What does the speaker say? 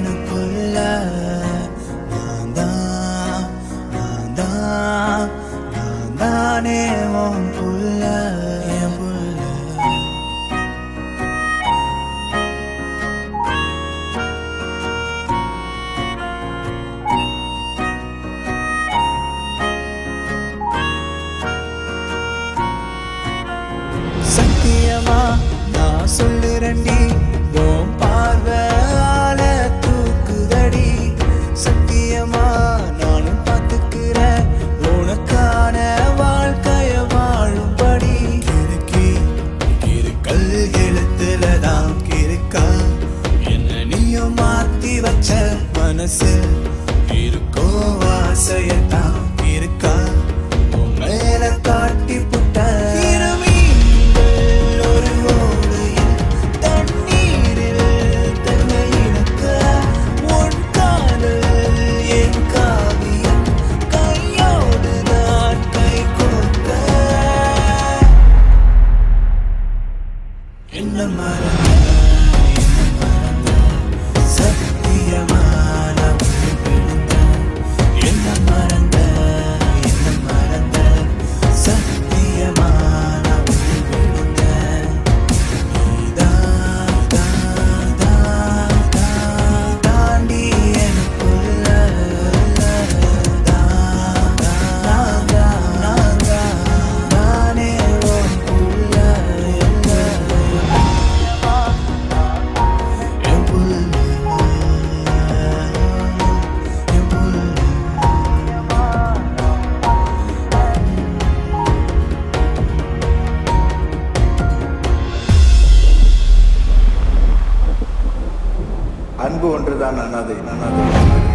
எனக்குள்ள. நான் தான் நான் தான் நான் தானே உன் புள்ள என் Huh? அன்பு ஒன்றுதான் அனாதை அனாதை.